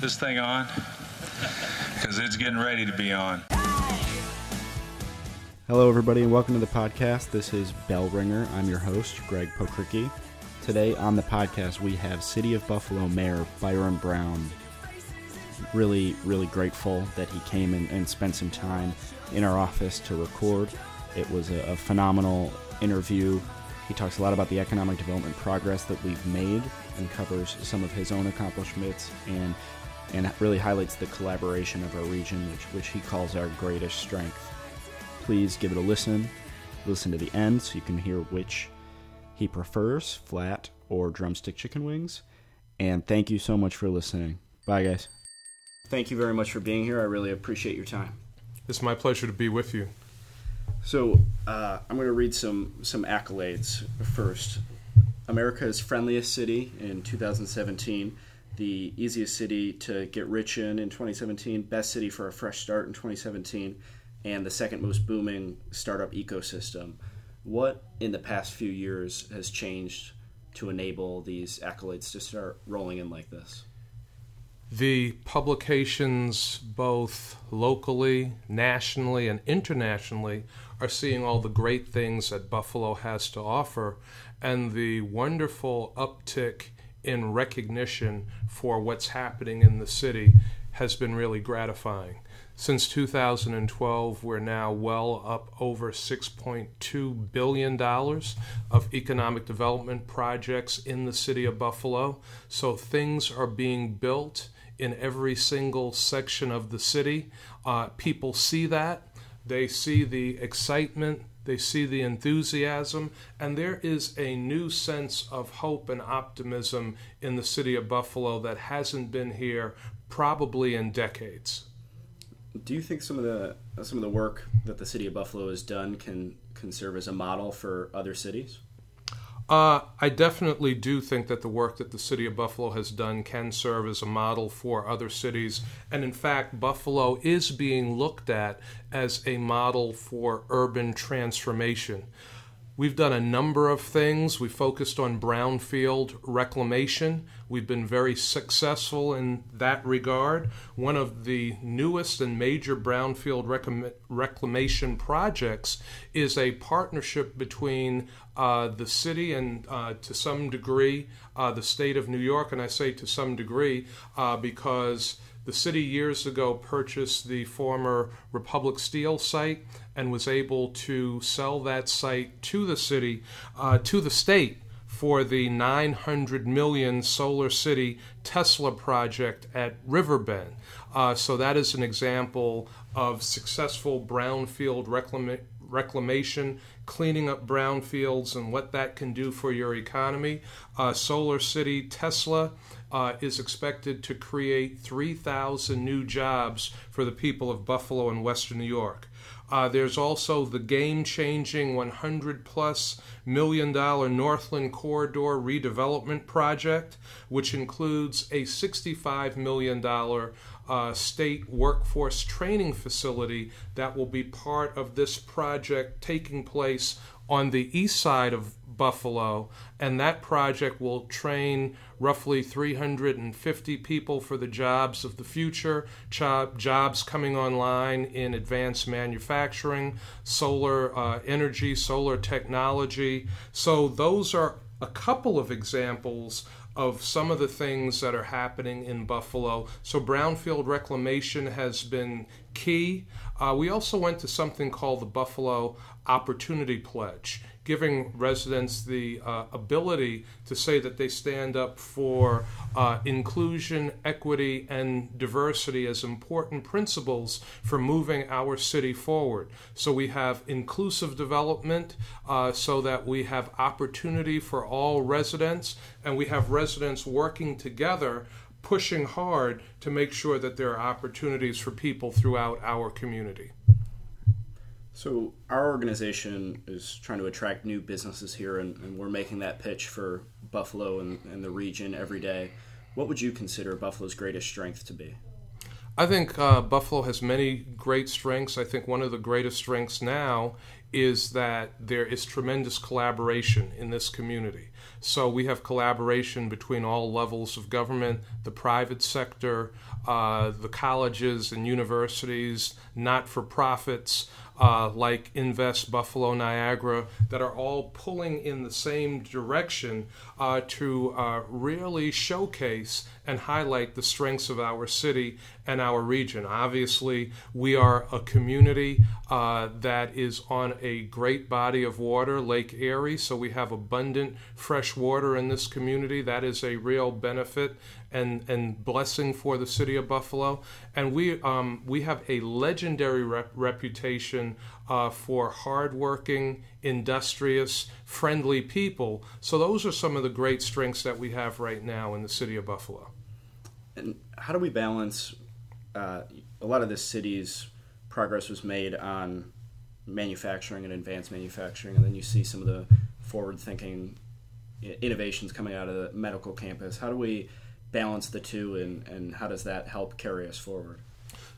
this thing on? Because it's getting ready to be on. Hello, everybody, and welcome to the podcast. This is Bell Ringer. I'm your host, Greg Pokricki. Today on the podcast, we have City of Buffalo Mayor Byron Brown. Really, really grateful that he came and, and spent some time in our office to record. It was a, a phenomenal interview. He talks a lot about the economic development progress that we've made and covers some of his own accomplishments and and really highlights the collaboration of our region, which, which he calls our greatest strength. Please give it a listen. Listen to the end so you can hear which he prefers, flat or drumstick chicken wings. And thank you so much for listening. Bye, guys. Thank you very much for being here. I really appreciate your time. It's my pleasure to be with you. So uh, I'm going to read some some accolades first. America's friendliest city in 2017, the easiest city to get rich in in 2017, best city for a fresh start in 2017, and the second most booming startup ecosystem. What in the past few years has changed to enable these accolades to start rolling in like this? The publications, both locally, nationally, and internationally, are seeing all the great things that Buffalo has to offer and the wonderful uptick in recognition for what's happening in the city has been really gratifying. Since 2012, we're now well up over $6.2 billion of economic development projects in the city of Buffalo. So things are being built in every single section of the city. Uh, people see that. They see the excitement, they see the enthusiasm, and there is a new sense of hope and optimism in the city of Buffalo that hasn't been here probably in decades. Do you think some of the some of the work that the city of Buffalo has done can can serve as a model for other cities? Uh, I definitely do think that the work that the city of Buffalo has done can serve as a model for other cities. And in fact, Buffalo is being looked at as a model for urban transformation. We've done a number of things. We focused on brownfield reclamation. We've been very successful in that regard. One of the newest and major brownfield reclamation projects is a partnership between uh, the city and, uh, to some degree, uh, the state of New York. And I say to some degree uh, because the city years ago purchased the former Republic Steel site and was able to sell that site to the city, uh, to the state, for the 900 million Solar City Tesla project at Riverbend. Uh, so that is an example of successful brownfield reclama- reclamation, cleaning up brownfields, and what that can do for your economy. Uh, Solar City Tesla uh, is expected to create 3,000 new jobs for the people of Buffalo and Western New York. Uh, there's also the game changing 100 plus million dollar Northland Corridor redevelopment project, which includes a $65 million uh, state workforce training facility that will be part of this project taking place on the east side of Buffalo, and that project will train roughly 350 people for the jobs of the future, jobs coming online in advanced manufacturing, solar uh, energy, solar technology. So, those are a couple of examples of some of the things that are happening in Buffalo. So, brownfield reclamation has been key. Uh, we also went to something called the Buffalo Opportunity Pledge giving residents the uh, ability to say that they stand up for uh, inclusion, equity, and diversity as important principles for moving our city forward. So we have inclusive development uh, so that we have opportunity for all residents, and we have residents working together pushing hard to make sure that there are opportunities for people throughout our community. So our organization is trying to attract new businesses here, and, and we're making that pitch for Buffalo and, and, the region every day. What would you consider Buffalo's greatest strength to be? I think uh, Buffalo has many great strengths. I think one of the greatest strengths now is that there is tremendous collaboration in this community. So we have collaboration between all levels of government, the private sector, uh, the colleges and universities, not for profits. Uh, like Invest Buffalo Niagara, that are all pulling in the same direction uh, to uh, really showcase and highlight the strengths of our city and our region. Obviously, we are a community uh, that is on a great body of water, Lake Erie, so we have abundant fresh water in this community. That is a real benefit and, and blessing for the city of Buffalo. And we, um, we have a legendary rep- reputation uh, for hardworking, industrious, friendly people. So, those are some of the great strengths that we have right now in the city of Buffalo. And how do we balance uh, a lot of this city's progress was made on manufacturing and advanced manufacturing, and then you see some of the forward-thinking innovations coming out of the medical campus. How do we balance the two, and, and how does that help carry us forward?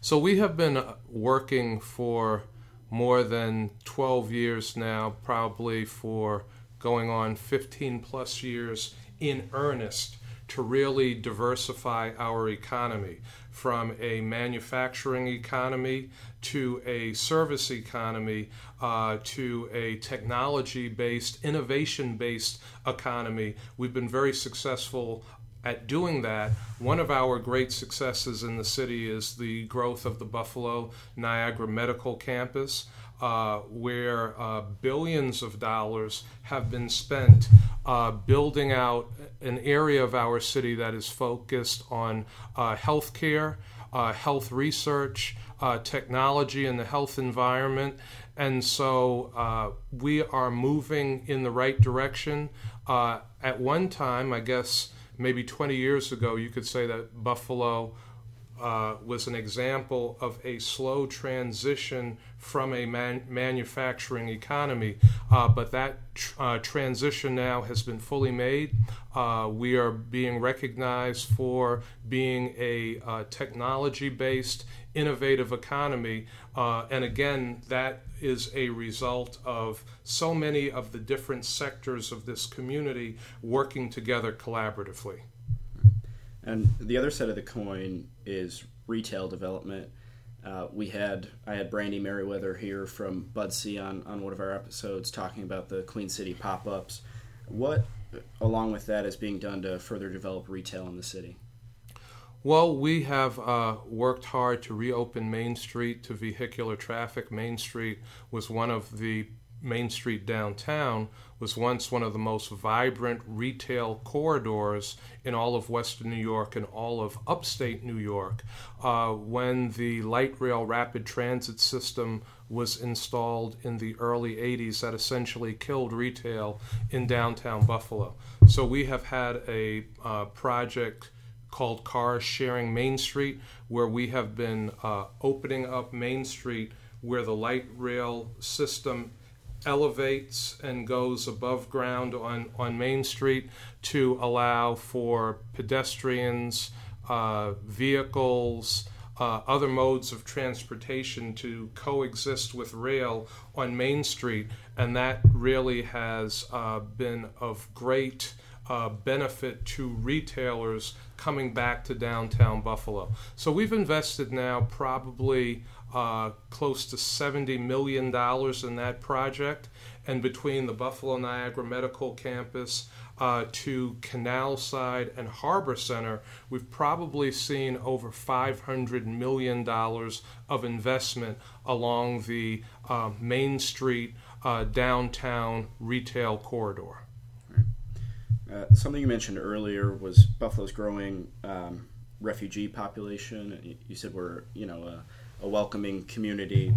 So we have been working for more than 12 years now, probably for going on 15 plus years in earnest to really diversify our economy from a manufacturing economy to a service economy uh, to a technology based, innovation based economy. We've been very successful at doing that. One of our great successes in the city is the growth of the Buffalo Niagara Medical Campus. Uh, where uh, billions of dollars have been spent uh, building out an area of our city that is focused on uh, healthcare, uh, health research, uh, technology, and the health environment. And so we are moving in the right direction. at one time, I guess maybe 20 years ago, you could say that Buffalo uh, was an example of a slow transition from a man- manufacturing economy. Uh, but that tr- uh, transition now has been fully made. Uh, we are being recognized for being a uh, technology based, innovative economy. And again, that is a result of so many of the different sectors of this community working together collaboratively. And the other side of the coin is retail development. Uh, we had I had Brandye Merriweather here from Budsy on, on one of our episodes talking about the Queen City pop ups. What, along with that, is being done to further develop retail in the city? Well, we have uh, worked hard to reopen Main Street to vehicular traffic. Main Street was one of the Main Street downtown was once one of the most vibrant retail corridors in all of Western New York and all of upstate New York. Uh, when the light rail rapid transit system was installed in the early 80s, that essentially killed retail in downtown Buffalo. So we have had a uh, project called Cars Sharing Main Street, where we have been uh, opening up Main Street where the light rail system elevates and goes above ground on, on Main Street to allow for pedestrians, uh, vehicles, uh, other modes of transportation to coexist with rail on Main Street. And that really has uh, been of great uh, benefit to retailers coming back to downtown Buffalo. So we've invested now probably uh, close to $70 million in that project. And between the Buffalo Niagara Medical Campus uh, to Canal Side and Harbor Center, we've probably seen over $500 million of investment along the uh, Main Street uh, downtown retail corridor. Uh, something you mentioned earlier was Buffalo's growing um, refugee population. You said we're, you know, a welcoming community.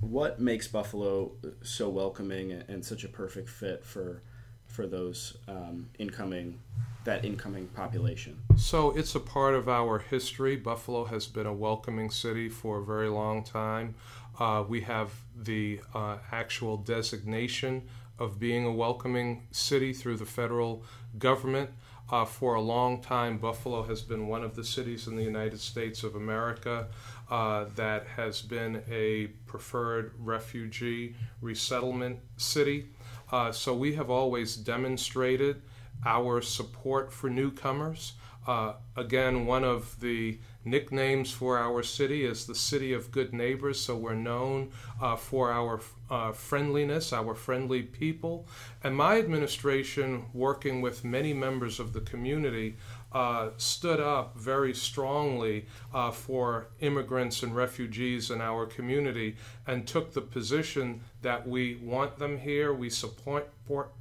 What makes Buffalo so welcoming and such a perfect fit for for those um, incoming that incoming population? So it's a part of our history. Buffalo has been a welcoming city for a very long time. Uh, we have the uh, actual designation of being a welcoming city through the federal government. Uh, for a long time, Buffalo has been one of the cities in the United States of America uh, that has been a preferred refugee resettlement city. Uh, so we have always demonstrated our support for newcomers. Uh, again, one of the nicknames for our city is the City of Good Neighbors, so we're known uh, for our uh, friendliness, our friendly people. And my administration, working with many members of the community, uh, stood up very strongly uh, for immigrants and refugees in our community and took the position that we want them here, we support,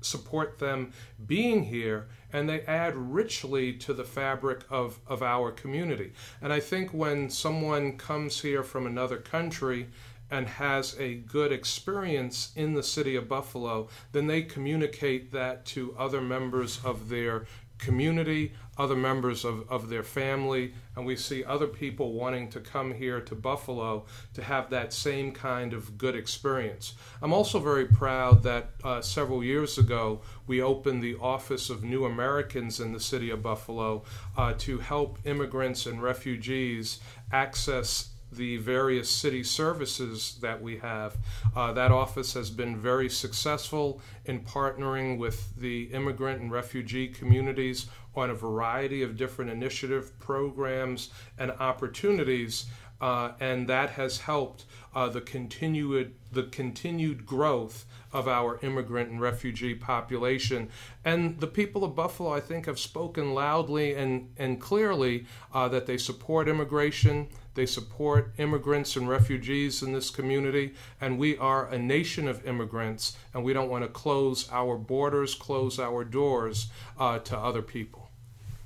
support them being here, and they add richly to the fabric of, of our community. And I think when someone comes here from another country, and has a good experience in the city of Buffalo, then they communicate that to other members of their community, other members of, of their family, and we see other people wanting to come here to Buffalo to have that same kind of good experience. I'm also very proud that uh, several years ago we opened the Office of New Americans in the city of Buffalo uh, to help immigrants and refugees access the various city services that we have. Uh, that office has been very successful in partnering with the immigrant and refugee communities on a variety of different initiative programs and opportunities. Uh, and that has helped uh, the continued the continued growth of our immigrant and refugee population. And the people of Buffalo, I think, have spoken loudly and, and clearly uh, that they support immigration, they support immigrants and refugees in this community, and we are a nation of immigrants, and we don't want to close our borders, close our doors uh, to other people.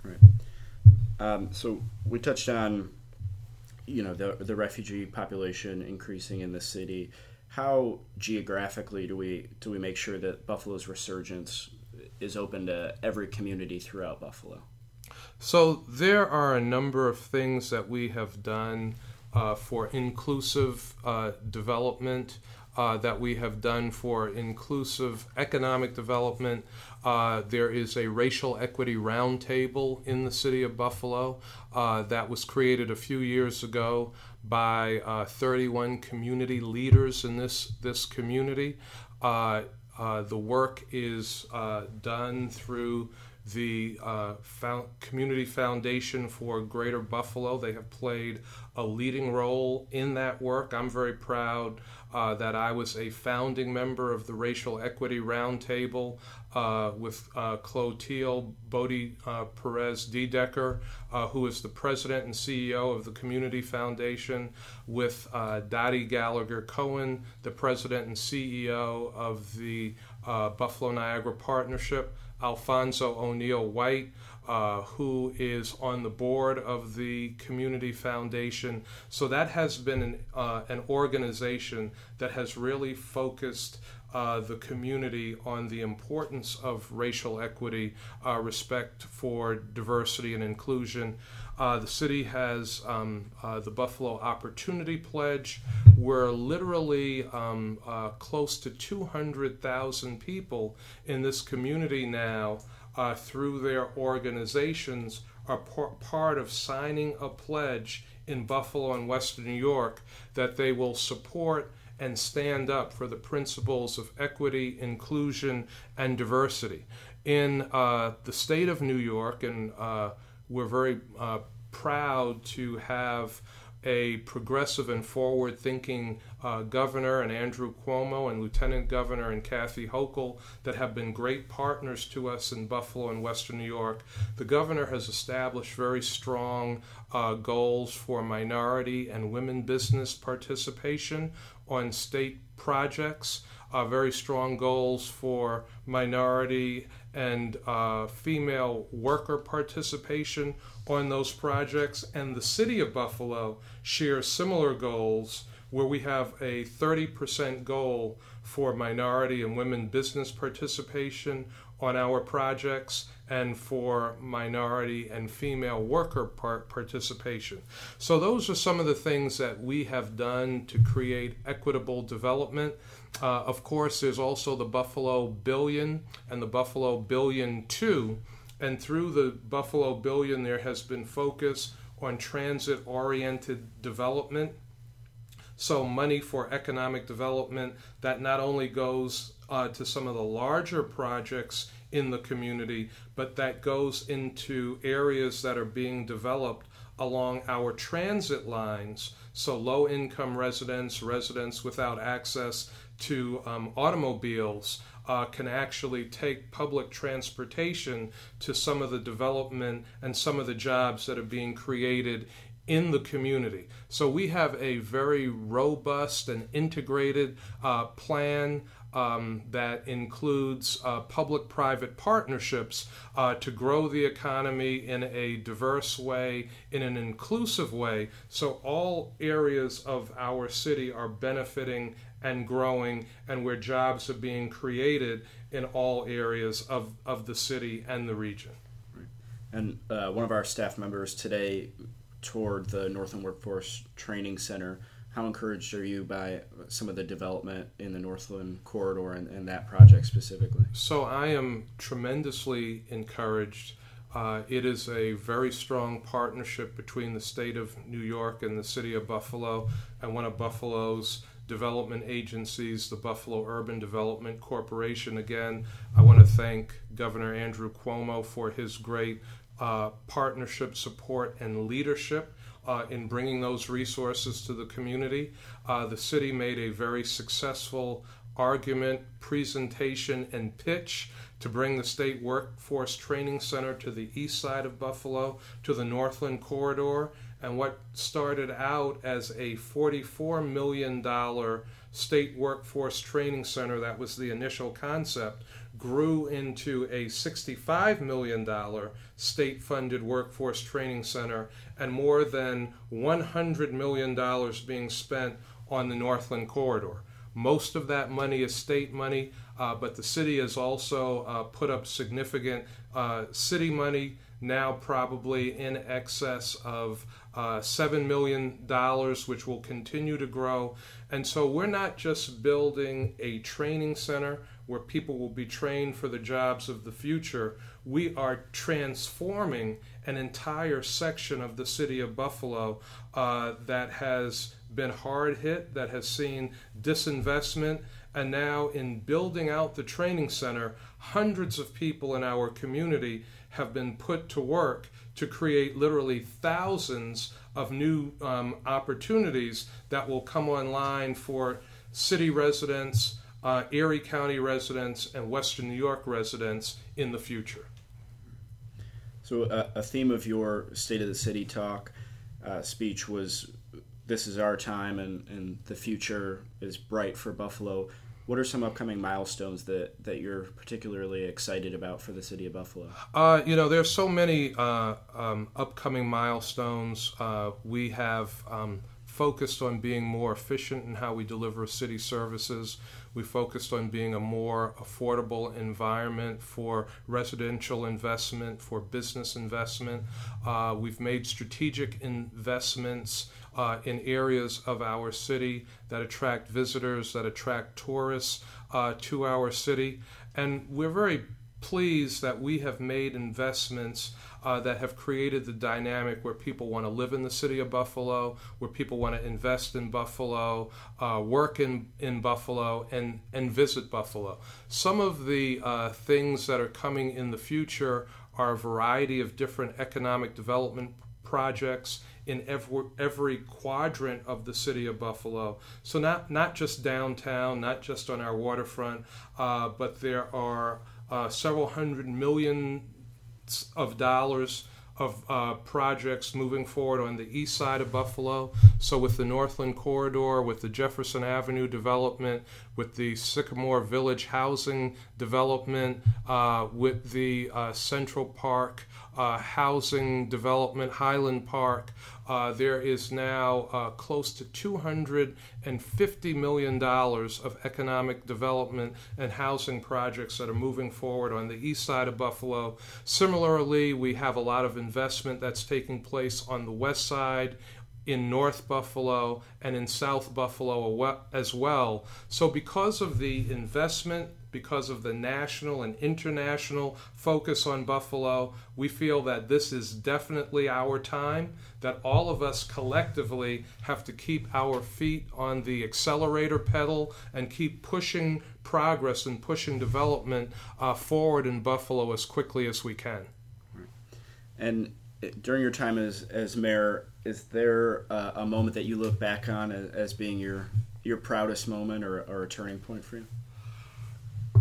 Right. Um, so we touched on, you know, the the refugee population increasing in the city. How geographically do we do we make sure that Buffalo's resurgence is open to every community throughout Buffalo? So there are a number of things that we have done uh, for inclusive uh, development. Uh, that we have done for inclusive economic development. Uh, there is a racial equity roundtable in the city of Buffalo uh, that was created a few years ago by uh, 31 community leaders in this this community. the work is done through the uh, Community Foundation for Greater Buffalo. They have played a leading role in that work. I'm very proud uh, that I was a founding member of the Racial Equity Roundtable uh, with uh, Clotilde Bodie uh, Perez Dedecker, uh, who is the president and CEO of the Community Foundation, with uh, Dottie Gallagher Cohen, the president and CEO of the Buffalo Niagara Partnership. Alphonso O'Neil White, uh, who is on the board of the Community Foundation. So that has been an, uh, an organization that has really focused uh, the community on the importance of racial equity, uh, respect for diversity and inclusion. Uh, the city has um, the Buffalo Opportunity Pledge. We're literally um, close to 200,000 people in this community now uh, through their organizations are par- part of signing a pledge in Buffalo and Western New York that they will support and stand up for the principles of equity, inclusion, and diversity. In uh, the state of New York, and uh, we're very uh, proud to have a progressive and forward thinking uh, governor and Andrew Cuomo and Lieutenant Governor and Kathy Hochul that have been great partners to us in Buffalo and Western New York. The governor has established very strong uh, goals for minority and women business participation on state projects, uh, very strong goals for minority and uh, female worker participation on those projects. And the city of Buffalo shares similar goals where we have a 30% goal for minority and women business participation on our projects and for minority and female worker part participation. So, those are some of the things that we have done to create equitable development. Uh, of course, there's also the Buffalo Billion and the Buffalo Billion 2 And through the Buffalo Billion, there has been focus on transit oriented development. So, money for economic development that not only goes uh, to some of the larger projects in the community, but that goes into areas that are being developed along our transit lines. So, low income residents, residents without access to um, automobiles, uh, can actually take public transportation to some of the development and some of the jobs that are being created in the community. So we have a very robust and integrated uh, plan um, that includes uh, public private partnerships uh, to grow the economy in a diverse way, in an inclusive way, so all areas of our city are benefiting and growing, and where jobs are being created in all areas of, of the city and the region. And uh, one of our staff members today toured the Northland Workforce Training Center how encouraged are you by some of the development in the Northland corridor and, and that project specifically? So I am tremendously encouraged. Uh, it is a very strong partnership between the state of New York and the city of Buffalo, and one of Buffalo's development agencies, the Buffalo Urban Development Corporation. Again, I want to thank Governor Andrew Cuomo for his great uh, partnership, support, and leadership uh, in bringing those resources to the community. Uh, the city made a very successful argument, presentation, and pitch to bring the State Workforce Training Center to the east side of Buffalo, to the Northland Corridor. And what started out as a $44 million state workforce training center, that was the initial concept, grew into a $65 million state funded workforce training center and more than $100 million being spent on the Northland Corridor. Most of that money is state money, uh, but the city has also uh, put up significant uh, city money, now probably in excess of uh, $7 million, which will continue to grow. And so we're not just building a training center where people will be trained for the jobs of the future. We are transforming an entire section of the city of Buffalo uh, that has been hard hit, that has seen disinvestment. And now, in building out the training center, hundreds of people in our community have been put to work to create literally thousands of new um, opportunities that will come online for city residents, uh, Erie County residents and Western New York residents in the future. So, uh, a theme of your State of the City talk uh, speech was this is our time and, and the future is bright for Buffalo. What are some upcoming milestones that, that you're particularly excited about for the city of Buffalo? Uh, you know, there's so many uh, um, upcoming milestones. Uh, we have um, focused on being more efficient in how we deliver city services. We focused on being a more affordable environment for residential investment, for business investment. Uh, we've made strategic investments uh, in areas of our city that attract visitors, that attract tourists uh, to our city. And we're very pleased that we have made investments uh, that have created the dynamic where people want to live in the city of Buffalo, where people want to invest in Buffalo, uh, work in, in Buffalo, and, and visit Buffalo. Some of the uh, things that are coming in the future are a variety of different economic development projects in every, every quadrant of the city of Buffalo. So not not just downtown, not just on our waterfront, uh, but there are uh, several hundred million of dollars of uh, projects moving forward on the east side of Buffalo. So, with the Northland Corridor, with the Jefferson Avenue development, with the Sycamore Village housing development, uh, with the uh, Central Park uh, housing development, Highland Park, uh, there is now uh, close to $250 million of economic development and housing projects that are moving forward on the east side of Buffalo. Similarly, we have a lot of investment that's taking place on the west side in North Buffalo and in South Buffalo as well. So, because of the investment because of the national and international focus on Buffalo. We feel that this is definitely our time, that all of us collectively have to keep our feet on the accelerator pedal and keep pushing progress and pushing development uh, forward in Buffalo as quickly as we can. And during your time as, as mayor, is there uh, a moment that you look back on as, as being your your proudest moment or, or a turning point for you?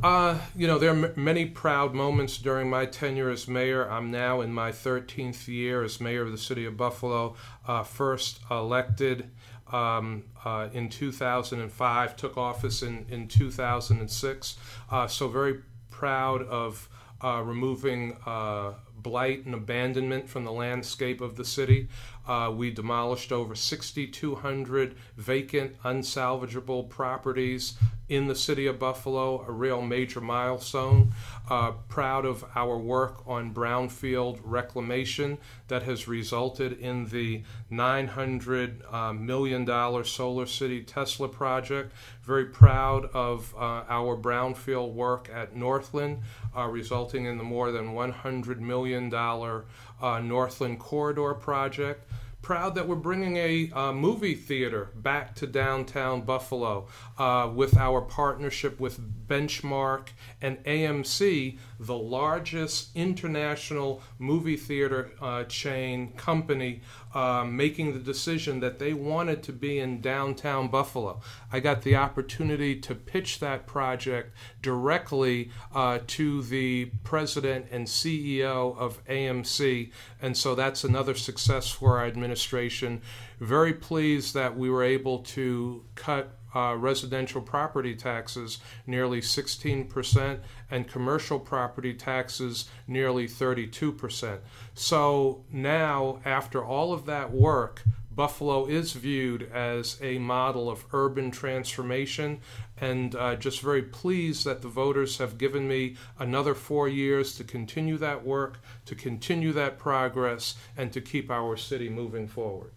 Uh, you know, there are m- many proud moments during my tenure as mayor. I'm now in my 13th year as mayor of the city of Buffalo. Uh, first elected um, uh, in 2005, took office in, in 2006. Uh, so, very proud of uh, removing uh, blight and abandonment from the landscape of the city. Uh, we demolished over 6,200 vacant, unsalvageable properties in the city of Buffalo, a real major milestone. Uh, proud of our work on brownfield reclamation that has resulted in the $900 uh, million Solar City Tesla project. Very proud of uh, our brownfield work at Northland, uh, resulting in the more than $100 million uh, Northland Corridor project proud that we're bringing a uh, movie theater back to downtown Buffalo uh, with our partnership with Benchmark and AMC, the largest international movie theater uh, chain company, uh, making the decision that they wanted to be in downtown Buffalo. I got the opportunity to pitch that project directly uh, to the president and CEO of AMC, and so that's another success for our administration. Very pleased that we were able to cut uh, residential property taxes nearly 16% and commercial property taxes nearly 32%. So now, after all of that work, Buffalo is viewed as a model of urban transformation, and uh, just very pleased that the voters have given me another four years to continue that work, to continue that progress, and to keep our city moving forward.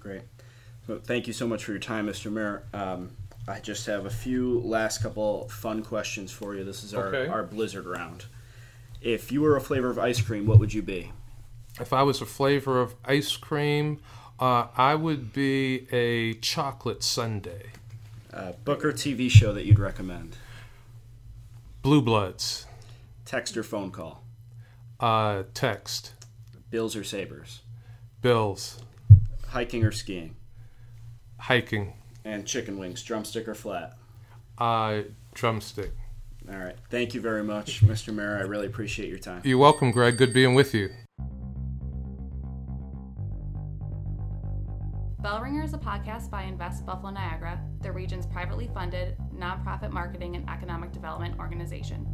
Great. So thank you so much for your time, Mr. Mayor. Um, I just have a few last couple fun questions for you. This is our, Okay. our blizzard round. If you were a flavor of ice cream, what would you be? If I was a flavor of ice cream, uh, I would be a chocolate sundae. Uh, book or TV show that you'd recommend? Blue Bloods. Text or phone call? Uh, text. Bills or Sabres? Bills. Hiking or skiing? Hiking. And chicken wings, drumstick or flat? Uh, drumstick. All right. Thank you very much, Mr. Mayor. I really appreciate your time. You're welcome, Greg. Good being with you. Bellringer is a podcast by Invest Buffalo Niagara, the region's privately funded, nonprofit marketing and economic development organization.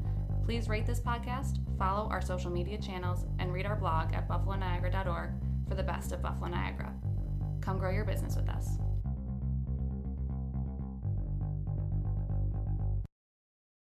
Please rate this podcast, follow our social media channels, and read our blog at buffaloniagara.org for the best of Buffalo Niagara. Come grow your business with us.